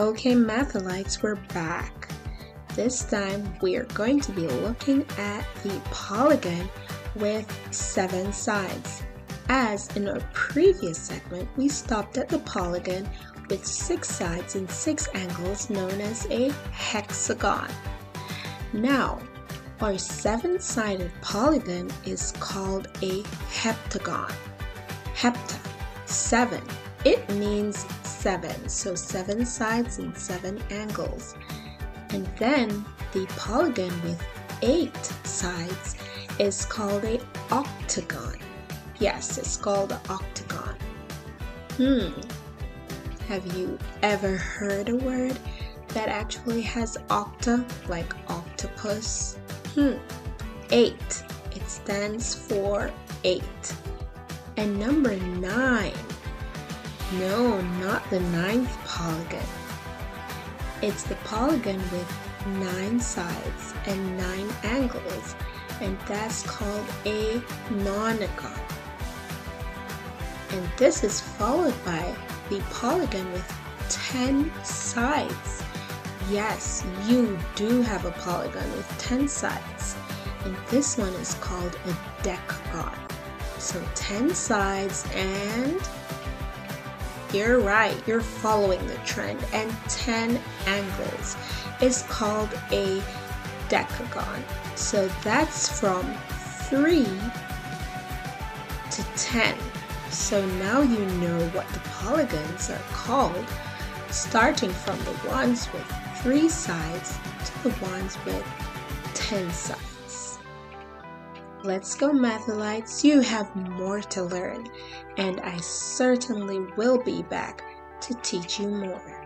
Okay, Mathalites, we're back. This time we're going to be looking at the polygon with seven sides. As in our previous segment, we stopped at the polygon with six sides and six angles known as a hexagon. Now, our seven-sided polygon is called a heptagon. Hepta, seven. It means seven, so seven sides and seven angles. And then the polygon with eight sides is called a octagon. Yes, it's called an octagon. Hmm. Have you ever heard a word that actually has octa, like octopus? Hmm. Eight. It stands for eight. And number nine. No, not the ninth polygon. It's the polygon with nine sides and nine angles, and that's called a nonagon. And this is followed by the polygon with 10 sides. Yes, you do have a polygon with 10 sides. And this one is called a decagon. So 10 sides and you're right, you're following the trend. And 10 angles is called a decagon. So that's from 3 to 10. So now you know what the polygons are called, starting from the ones with 3 sides to the ones with 10 sides. Let's go, Mathalites. You have more to learn, and I certainly will be back to teach you more.